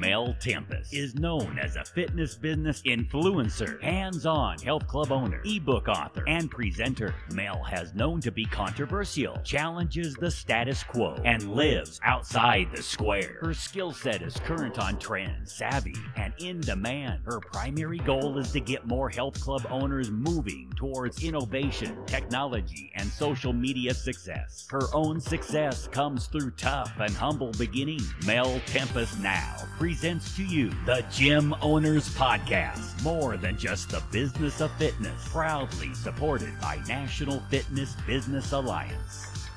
Mel Tempest is known as a fitness business influencer, hands on health club owner, ebook author, and presenter. Mel has known to be controversial, challenges the status quo, and lives outside the square. Her skill set is current on trend, savvy, and in demand. Her primary goal is to get more health club owners moving towards innovation, technology, and social media success. Her own success comes through tough and humble beginnings. Mel Tempest now presents to you the Gym Owners Podcast, more than just the business of fitness, proudly supported by National Fitness Business Alliance.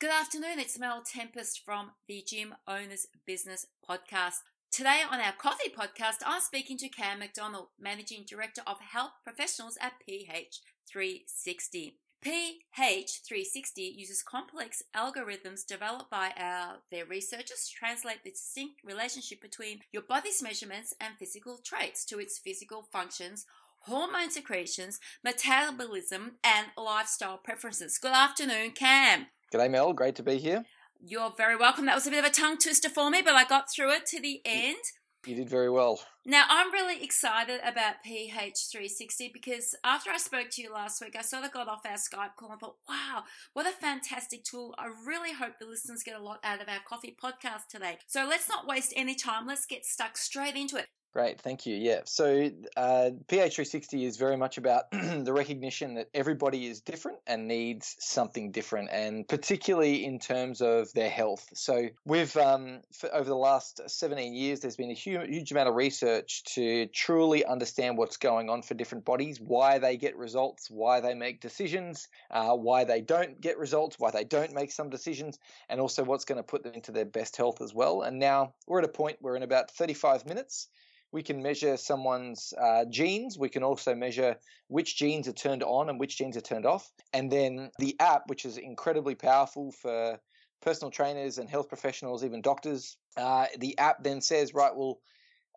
Good afternoon, it's Mel Tempest from the Gym Owners Business Podcast. Today on our coffee podcast, I'm speaking to Cam McDonald, Managing Director of Health Professionals at PH360. PH360 uses complex algorithms developed by our, their researchers to translate the distinct relationship between your body's measurements and physical traits to its physical functions, hormone secretions, metabolism, and lifestyle preferences. Good afternoon, Cam. G'day, Mel. Great to be here. You're very welcome. That was a bit of a tongue twister for me, but I got through it to the end. You did very well. Now, I'm really excited about PH360 because after I spoke to you last week, I sort of got off our Skype call and thought, wow, what a fantastic tool. I really hope the listeners get a lot out of our coffee podcast today. So let's not waste any time. Let's get stuck straight into it. Great, thank you. Yeah, so uh, PH360 is very much about the recognition that everybody is different and needs something different, and particularly in terms of their health. So we've um, over the last 17 years, there's been a huge, huge amount of research to truly understand what's going on for different bodies, why they get results, why they make decisions, uh, why they don't get results, why they don't make some decisions, and also what's going to put them into their best health as well. And now we're at a point where in about 35 minutes we can measure someone's uh, genes. We can also measure which genes are turned on and which genes are turned off. And then the app, which is incredibly powerful for personal trainers and health professionals, even doctors, uh, the app then says, right, well,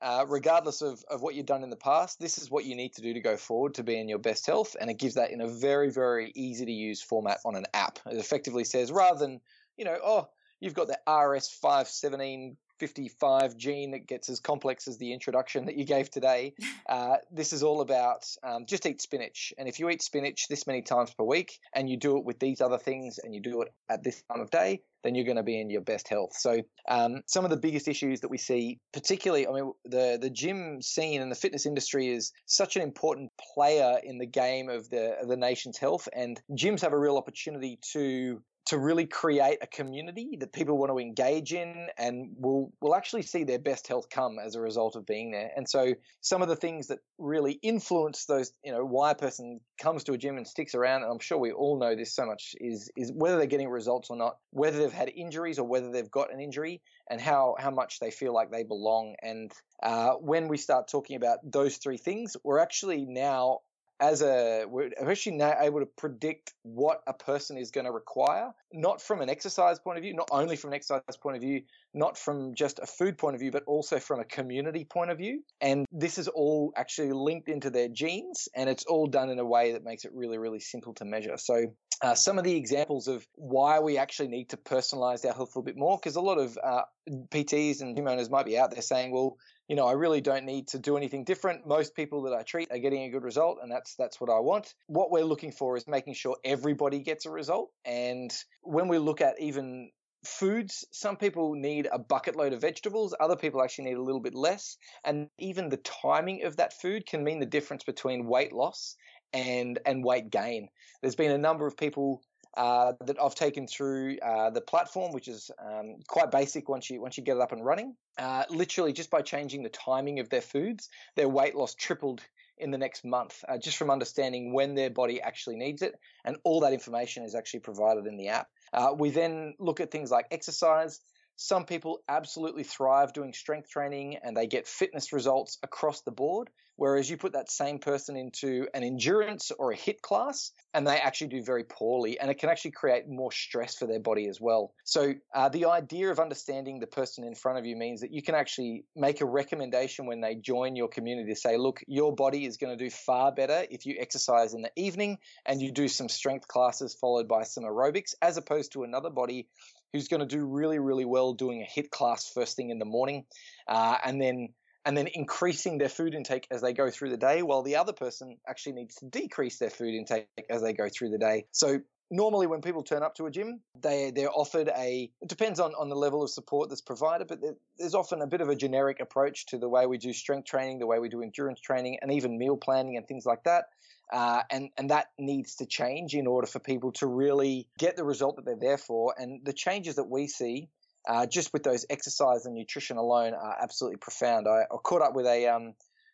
uh, regardless of, of what you've done in the past, this is what you need to do to go forward to be in your best health. And it gives that in a very, very easy to use format on an app. It effectively says, rather than, you know, oh, you've got the RS517 55 gene that gets as complex as the introduction that you gave today. Uh, this is all about um, just eat spinach. And if you eat spinach this many times per week and you do it with these other things and you do it at this time of day, then you're going to be in your best health. So, um, some of the biggest issues that we see, particularly, I mean, the the gym scene and the fitness industry is such an important player in the game of the of the nation's health, and gyms have a real opportunity to to really create a community that people want to engage in and will will actually see their best health come as a result of being there. And so some of the things that really influence those, you know, why a person comes to a gym and sticks around, and I'm sure we all know this so much, is is whether they're getting results or not, whether they've had injuries or whether they've got an injury, and how how much they feel like they belong. And uh, when we start talking about those three things, we're actually now as a we're actually now able to predict what a person is going to require not from an exercise point of view not only from an exercise point of view not from just a food point of view but also from a community point of view. And this is all actually linked into their genes and it's all done in a way that makes it really really simple to measure. So uh, some of the examples of why we actually need to personalize our health a little bit more because a lot of uh, PTs and gym owners might be out there saying, well, you know, I really don't need to do anything different. Most people that I treat are getting a good result, and that's that's what I want. What we're looking for is making sure everybody gets a result. And when we look at even foods, some people need a bucket load of vegetables, other people actually need a little bit less. And even the timing of that food can mean the difference between weight loss and and weight gain. There's been a number of people uh, that I've taken through uh, the platform, which is um, quite basic once you once you get it up and running. Uh, literally, just by changing the timing of their foods, their weight loss tripled in the next month, uh, just from understanding when their body actually needs it, and all that information is actually provided in the app. Uh, we then look at things like exercise. Some people absolutely thrive doing strength training and they get fitness results across the board. Whereas you put that same person into an endurance or a HIIT class and they actually do very poorly and it can actually create more stress for their body as well. So, uh, the idea of understanding the person in front of you means that you can actually make a recommendation when they join your community to say, look, your body is going to do far better if you exercise in the evening and you do some strength classes followed by some aerobics, as opposed to another body who's going to do really, really well doing a HIIT class first thing in the morning, uh, and then and then increasing their food intake as they go through the day, while the other person actually needs to decrease their food intake as they go through the day. So normally when people turn up to a gym, they they're offered a it depends on on the level of support that's provided, but there's often a bit of a generic approach to the way we do strength training, the way we do endurance training, and even meal planning and things like that. Uh, and and that needs to change in order for people to really get the result that they're there for. And the changes that we see. Uh, just with those exercise and nutrition alone are absolutely profound. I, I caught up with a um,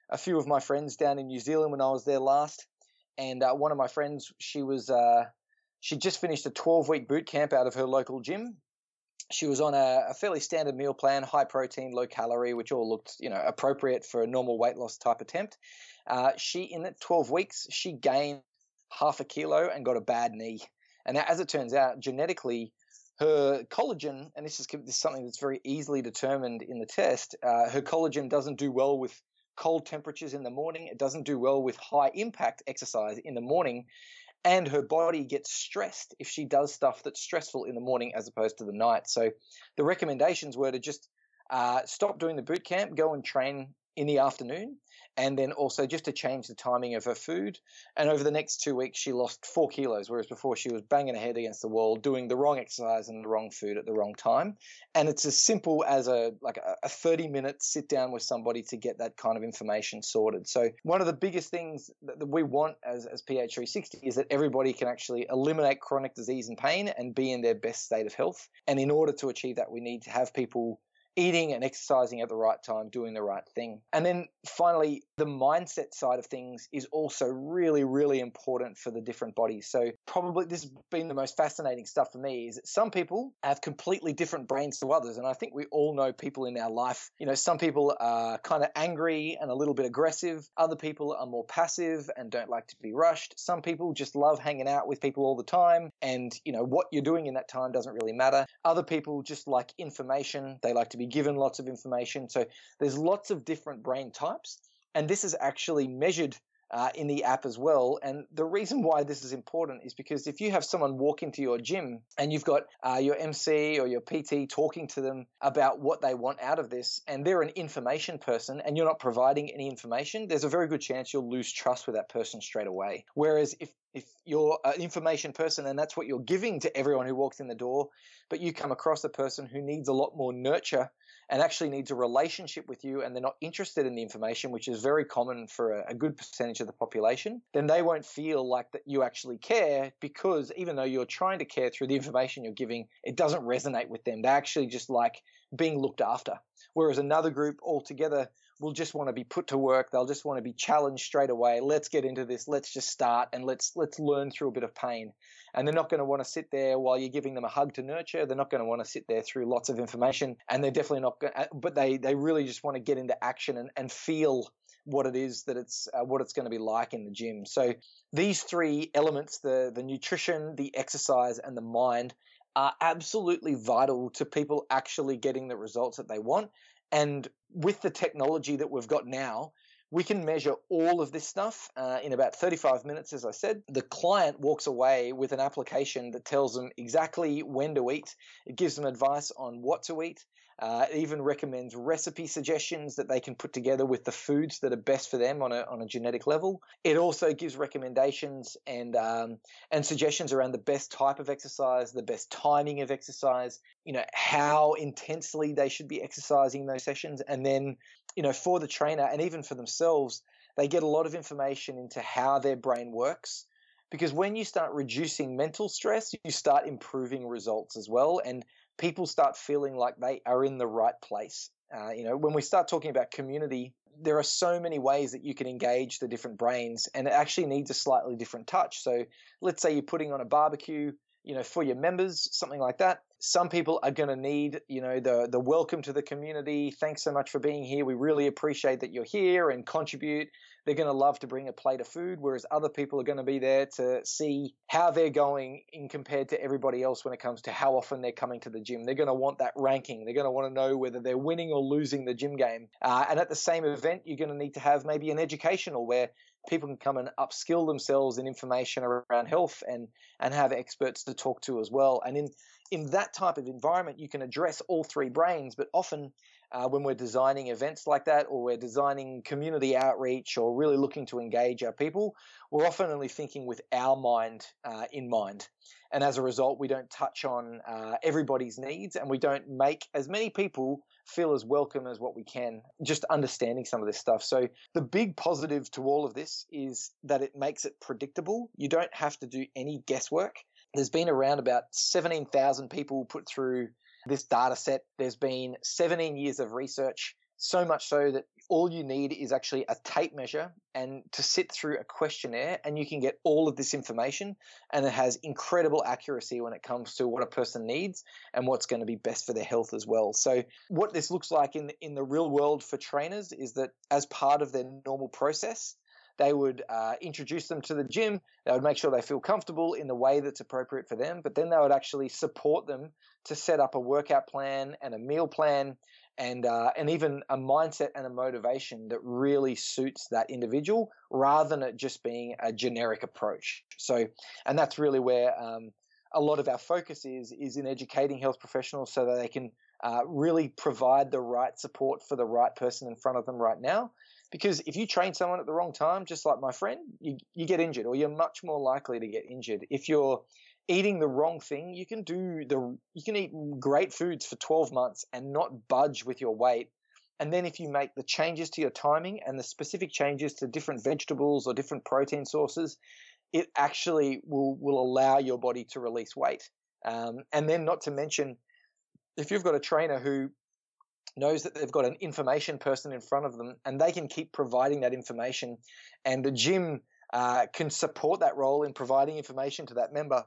a few of my friends down in New Zealand when I was there last, and uh, one of my friends, she was uh, she just finished a 12 week boot camp out of her local gym. She was on a, a, fairly standard meal plan, high protein, low calorie, which all looked, you know, appropriate for a normal weight loss type attempt. Uh, she, in that 12 weeks, she gained half a kilo and got a bad knee. And as it turns out, genetically, her collagen, and this is, this is something that's very easily determined in the test, uh, her collagen doesn't do well with cold temperatures in the morning. It doesn't do well with high impact exercise in the morning and her body gets stressed if she does stuff that's stressful in the morning as opposed to the night. So the recommendations were to just uh, stop doing the boot camp, go and train in the afternoon, and then also just to change the timing of her food. And over the next two weeks, she lost four kilos, whereas before she was banging her head against the wall, doing the wrong exercise and the wrong food at the wrong time. And it's as simple as a like a, 30 minute sit down with somebody to get that kind of information sorted. So one of the biggest things that we want as, as PH360 is that everybody can actually eliminate chronic disease and pain and be in their best state of health. And in order to achieve that, we need to have people eating and exercising at the right time, doing the right thing. And then finally, the mindset side of things is also really, really important for the different bodies. So probably this has been the most fascinating stuff for me is that some people have completely different brains to others. And I think we all know people in our life. You know, some people are kind of angry and a little bit aggressive. Other people are more passive and don't like to be rushed. Some people just love hanging out with people all the time. And, you know, what you're doing in that time doesn't really matter. Other people just like information. They like to be given lots of information. So there's lots of different brain types. And this is actually measured uh, in the app as well. And the reason why this is important is because if you have someone walk into your gym and you've got uh, your MC or your PT talking to them about what they want out of this, and they're an information person and you're not providing any information, there's a very good chance you'll lose trust with that person straight away. Whereas if if you're an information person and that's what you're giving to everyone who walks in the door, but you come across a person who needs a lot more nurture and actually needs a relationship with you and they're not interested in the information, which is very common for a, good percentage of the population, then they won't feel like that you actually care because even though you're trying to care through the information you're giving, it doesn't resonate with them. They actually just like being looked after. Whereas another group altogether will just want to be put to work. They'll just want to be challenged straight away. Let's get into this. Let's just start and let's let's learn through a bit of pain and they're not going to want to sit there while you're giving them a hug to nurture. They're not going to want to sit there through lots of information, and they're definitely not. Going, To, but they they really just want to get into action and, and feel what it is that it's uh, what it's going to be like in the gym. So these three elements the the nutrition, the exercise, and the mind are absolutely vital to people actually getting the results that they want. And with the technology that we've got now, we can measure all of this stuff uh, in about 35 minutes, as I said. The client walks away with an application that tells them exactly when to eat. It gives them advice on what to eat. Uh, it even recommends recipe suggestions that they can put together with the foods that are best for them on a, on a genetic level. It also gives recommendations and um, and suggestions around the best type of exercise, the best timing of exercise, you know how intensely they should be exercising those sessions, and then you know, for the trainer and even for themselves, they get a lot of information into how their brain works. Because when you start reducing mental stress, you start improving results as well, and people start feeling like they are in the right place. Uh, you know, when we start talking about community, there are so many ways that you can engage the different brains, and it actually needs a slightly different touch. So, let's say you're putting on a barbecue, you know, for your members, something like that. Some people are going to need, you know, the the welcome to the community. Thanks so much for being here. We really appreciate that you're here and contribute. They're going to love to bring a plate of food, whereas other people are going to be there to see how they're going in compared to everybody else when it comes to how often they're coming to the gym. They're going to want that ranking. They're going to want to know whether they're winning or losing the gym game. Uh, and at the same event, you're going to need to have maybe an educational where people can come and upskill themselves in information around health and and have experts to talk to as well. And in in that type of environment, you can address all three brains, but often uh, when we're designing events like that or we're designing community outreach or really looking to engage our people, we're often only thinking with our mind uh, in mind. And as a result, we don't touch on uh, everybody's needs and we don't make as many people feel as welcome as what we can, just understanding some of this stuff. So, the big positive to all of this is that it makes it predictable. You don't have to do any guesswork. There's been around about 17,000 people put through this data set. There's been 17 years of research, so much so that all you need is actually a tape measure and to sit through a questionnaire and you can get all of this information and it has incredible accuracy when it comes to what a person needs and what's going to be best for their health as well so what this looks like in in the real world for trainers is that as part of their normal process they would uh, introduce them to the gym. They would make sure they feel comfortable in the way that's appropriate for them, but then they would actually support them to set up a workout plan and a meal plan and uh, and even a mindset and a motivation that really suits that individual rather than it just being a generic approach. So, and that's really where um, a lot of our focus is is in educating health professionals so that they can uh, really provide the right support for the right person in front of them right now. Because if you train someone at the wrong time, just like my friend, you, you get injured, or you're much more likely to get injured. If you're eating the wrong thing, you can do the you can eat great foods for 12 months and not budge with your weight. And then if you make the changes to your timing and the specific changes to different vegetables or different protein sources, it actually will will allow your body to release weight. Um, and then not to mention, if you've got a trainer who knows that they've got an information person in front of them and they can keep providing that information and the gym uh, can support that role in providing information to that member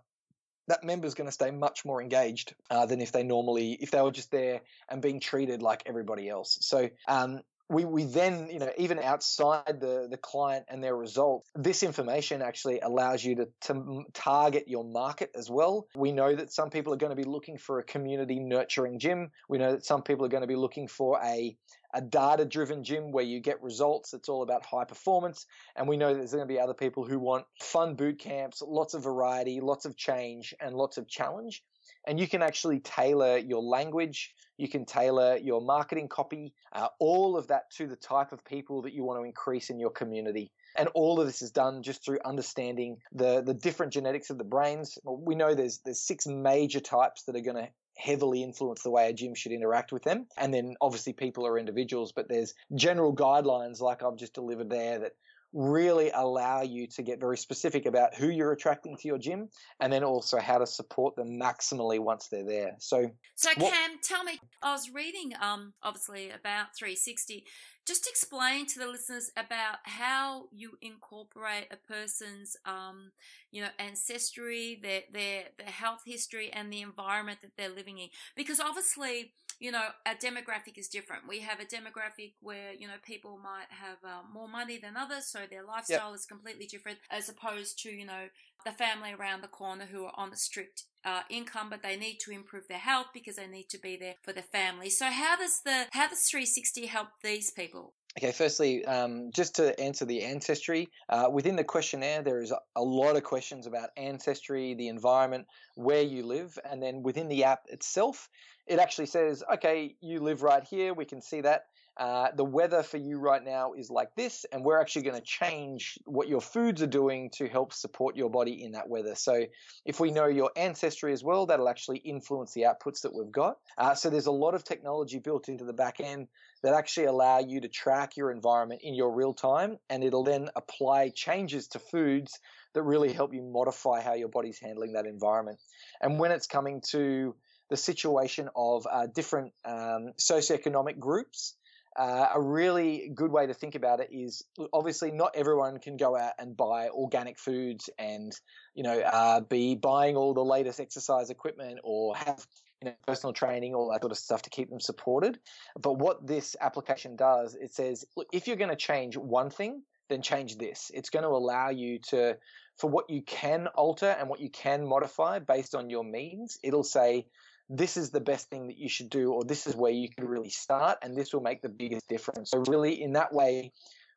that member is going to stay much more engaged uh, than if they normally if they were just there and being treated like everybody else. So um, we, we then, you know, even outside the, the client and their results, this information actually allows you to, to target your market as well. We know that some people are going to be looking for a community nurturing gym. We know that some people are going to be looking for a a data driven gym where you get results. It's all about high performance. And we know there's going to be other people who want fun boot camps, lots of variety, lots of change, and lots of challenge. And you can actually tailor your language, you can tailor your marketing copy, uh, all of that to the type of people that you want to increase in your community. And all of this is done just through understanding the, the different genetics of the brains. We know there's there's six major types that are going to heavily influence the way a gym should interact with them. And then obviously people are individuals, but there's general guidelines like I've just delivered there that really allow you to get very specific about who you're attracting to your gym and then also how to support them maximally once they're there. So So what, Cam, tell me I was reading um obviously about 360 just explain to the listeners about how you incorporate a person's um, you know ancestry their their their health history and the environment that they're living in because obviously you know our demographic is different we have a demographic where you know people might have uh, more money than others so their lifestyle yep. is completely different as opposed to you know the family around the corner who are on a strict uh, income, but they need to improve their health because they need to be there for the family. So how does the how does 360 help these people? Okay, firstly, um, just to answer the ancestry, uh, within the questionnaire, there is a lot of questions about ancestry, the environment, where you live, and then within the app itself, it actually says, okay, you live right here, we can see that. Uh, the weather for you right now is like this, and we're actually going to change what your foods are doing to help support your body in that weather. So, if we know your ancestry as well, that'll actually influence the outputs that we've got. Uh, so, there's a lot of technology built into the back end that actually allow you to track your environment in your real time, and it'll then apply changes to foods that really help you modify how your body's handling that environment. And when it's coming to the situation of uh, different um, socioeconomic groups, uh, a really good way to think about it is obviously not everyone can go out and buy organic foods and you know uh, be buying all the latest exercise equipment or have you know, personal training, all that sort of stuff to keep them supported. But what this application does, it says, look, if you're going to change one thing, then change this. It's going to allow you to, for what you can alter and what you can modify based on your means, it'll say, this is the best thing that you should do, or this is where you can really start, and this will make the biggest difference. So, really, in that way,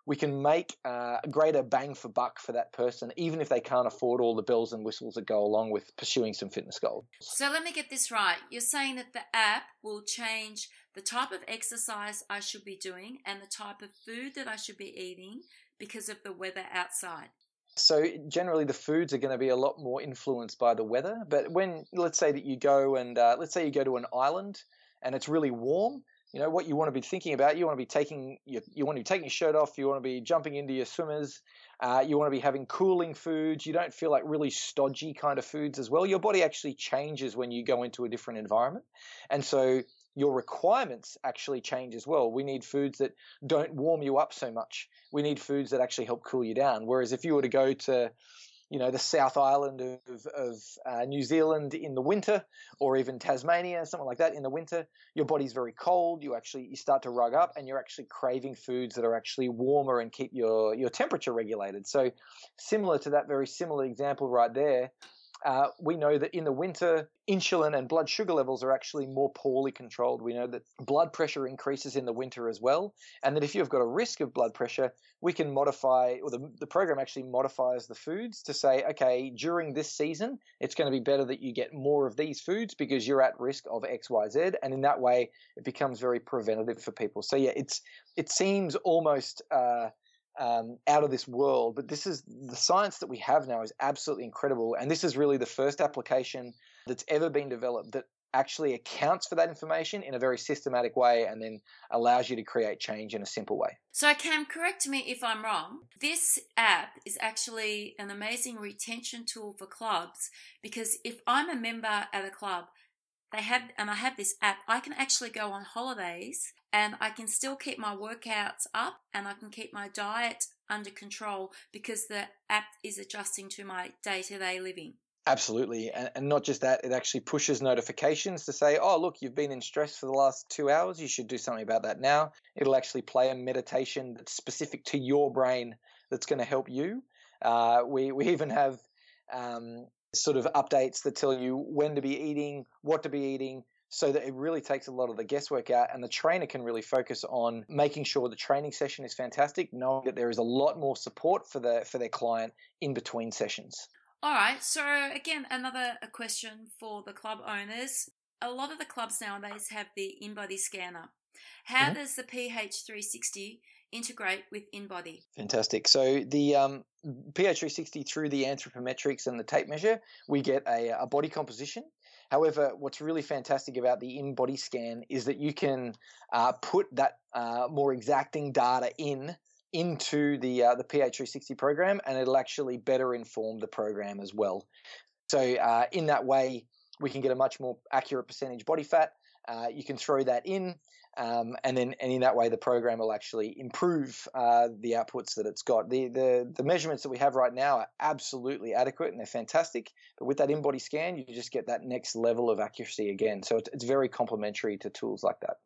we can make uh, a greater bang for buck for that person, even if they can't afford all the bells and whistles that go along with pursuing some fitness goals. So, let me get this right. You're saying that the app will change the type of exercise I should be doing and the type of food that I should be eating because of the weather outside. So generally, the foods are going to be a lot more influenced by the weather. But when, let's say that you go and uh, let's say you go to an island and it's really warm, you know what you want to be thinking about. You want to be taking your, you want to be taking your shirt off. You want to be jumping into your swimmers. Uh, you want to be having cooling foods. You don't feel like really stodgy kind of foods as well. Your body actually changes when you go into a different environment, and so your requirements actually change as well. We need foods that don't warm you up so much. We need foods that actually help cool you down. Whereas if you were to go to, you know, the South Island of, of uh, New Zealand in the winter, or even Tasmania, something like that in the winter, your body's very cold. You actually you start to rug up, and you're actually craving foods that are actually warmer and keep your your temperature regulated. So, similar to that very similar example right there, uh, we know that in the winter, insulin and blood sugar levels are actually more poorly controlled. We know that blood pressure increases in the winter as well, and that if you've got a risk of blood pressure, we can modify, or the, the program actually modifies the foods to say, okay, during this season, it's going to be better that you get more of these foods because you're at risk of X, Y, Z, and in that way, it becomes very preventative for people. So yeah, it's it seems almost. Uh, um, out of this world. But this is the science that we have now is absolutely incredible, and this is really the first application that's ever been developed that actually accounts for that information in a very systematic way and then allows you to create change in a simple way. So, Cam, correct me if I'm wrong. This app is actually an amazing retention tool for clubs because if I'm a member at a club, they have and I have this app, I can actually go on holidays and I can still keep my workouts up and I can keep my diet under control because the app is adjusting to my day to day living. Absolutely. And, and, not just that, it actually pushes notifications to say, oh, look, you've been in stress for the last two hours. You should do something about that now. It'll actually play a meditation that's specific to your brain that's going to help you. Uh, we, we even have um, sort of updates that tell you when to be eating, what to be eating, so that it really takes a lot of the guesswork out and the trainer can really focus on making sure the training session is fantastic knowing that there is a lot more support for the for their client in between sessions. All right so again another question for the club owners. A lot of the clubs nowadays have the InBody scanner. How mm-hmm. does the ph360 integrate with InBody fantastic so the um, ph360 through the anthropometrics and the tape measure we get a, a body composition However, what's really fantastic about the InBody scan is that you can uh, put that uh, more exacting data in into the uh, the PH360 program, and it'll actually better inform the program as well. So uh, in that way, we can get a much more accurate percentage body fat. Uh, you can throw that in. Um, and then and in that way the program will actually improve uh, the outputs that it's got. The, the the measurements that we have right now are absolutely adequate and they're fantastic. But with that InBody scan, you just get that next level of accuracy again. So it's, it's very complementary to tools like that.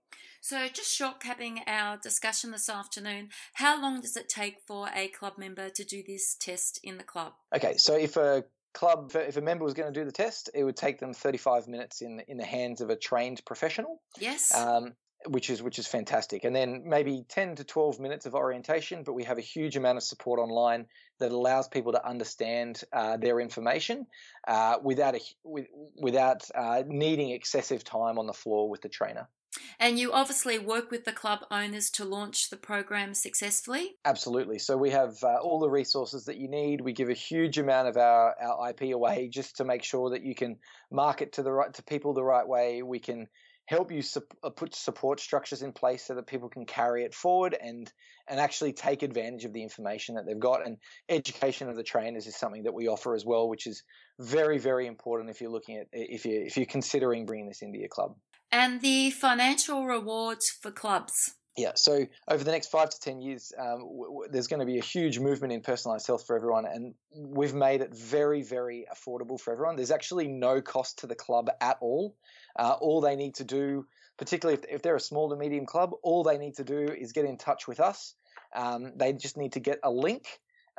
So just short capping our discussion this afternoon, how long does it take for a club member to do this test in the club? Okay, so if a club if a member was going to do the test it would take them 35 minutes in in the hands of a trained professional yes um, which is which is fantastic. And then maybe 10 to 12 minutes of orientation, but we have a huge amount of support online that allows people to understand uh, their information uh, without a, with, without uh, needing excessive time on the floor with the trainer. And you obviously work with the club owners to launch the program successfully? Absolutely. So we have uh, all the resources that you need. We give a huge amount of our, our IP away just to make sure that you can market to the right to people the right way. We can help you su- uh, put support structures in place so that people can carry it forward and and actually take advantage of the information that they've got and education of the trainers is something that we offer as well which is very very important if you're looking at if you if you're considering bringing this into your club and the financial rewards for clubs yeah, so over the next five to 10 years, um, w- w- there's going to be a huge movement in personalized health for everyone, and we've made it very, very affordable for everyone. There's actually no cost to the club at all. Uh, all they need to do, particularly if, if they're a small to medium club, all they need to do is get in touch with us. Um, they just need to get a link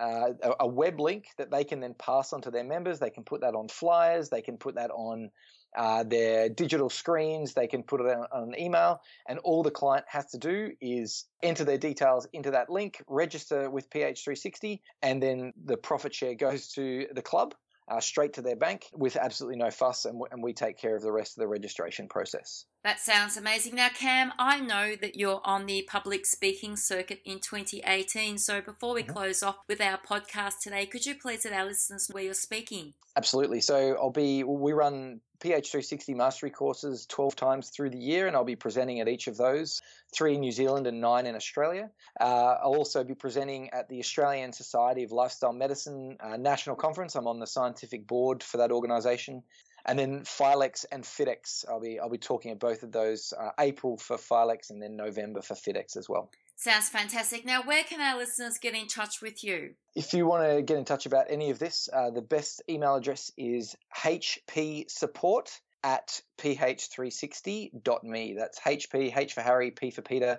uh, a, web link that they can then pass on to their members. They can put that on flyers. They can put that on uh, their digital screens. They can put it on, on, an email. And all the client has to do is enter their details into that link, register with PH360, and then the profit share goes to the club uh, straight to their bank with absolutely no fuss, and, w- and we take care of the rest of the registration process. That sounds amazing. Now, Cam, I know that you're on the public speaking circuit in 2018. So before we mm-hmm. close off with our podcast today, could you please let our listeners where you're speaking? Absolutely. So I'll be, we run PH360 mastery courses 12 times through the year, and I'll be presenting at each of those three in New Zealand and nine in Australia. Uh, I'll also be presenting at the Australasian Society of Lifestyle Medicine uh, National Conference. I'm on the scientific board for that organisation. And then Filex and FitX, I'll be I'll be talking at both of those. Uh, April for Filex and then November for FitX as well. Sounds fantastic. Now, where can our listeners get in touch with you? If you want to get in touch about any of this, uh, the best email address is hpsupport at ph360.me. That's HP, H for Harry, P for Peter,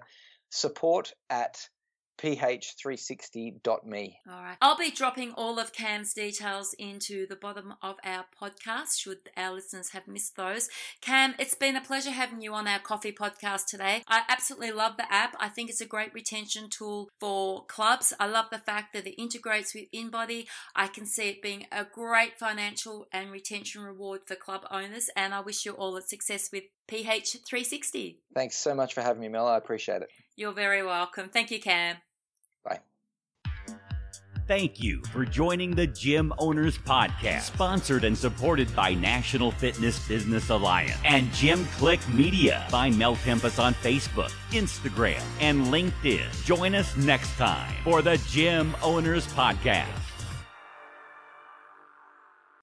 support at ph360.me. All right. I'll be dropping all of Cam's details into the bottom of our podcast should our listeners have missed those. Cam, it's been a pleasure having you on our coffee podcast today. I absolutely love the app. I think it's a great retention tool for clubs. I love the fact that it integrates with InBody. I can see it being a great financial and retention reward for club owners and I wish you all the success with PH360. Thanks so much for having me, Mel. I appreciate it. You're very welcome. Thank you, Cam. Thank you for joining the Gym Owners Podcast, sponsored and supported by National Fitness Business Alliance and Gym Click Media. Find Mel Tempest on Facebook, Instagram, and LinkedIn. Join us next time for the Gym Owners Podcast.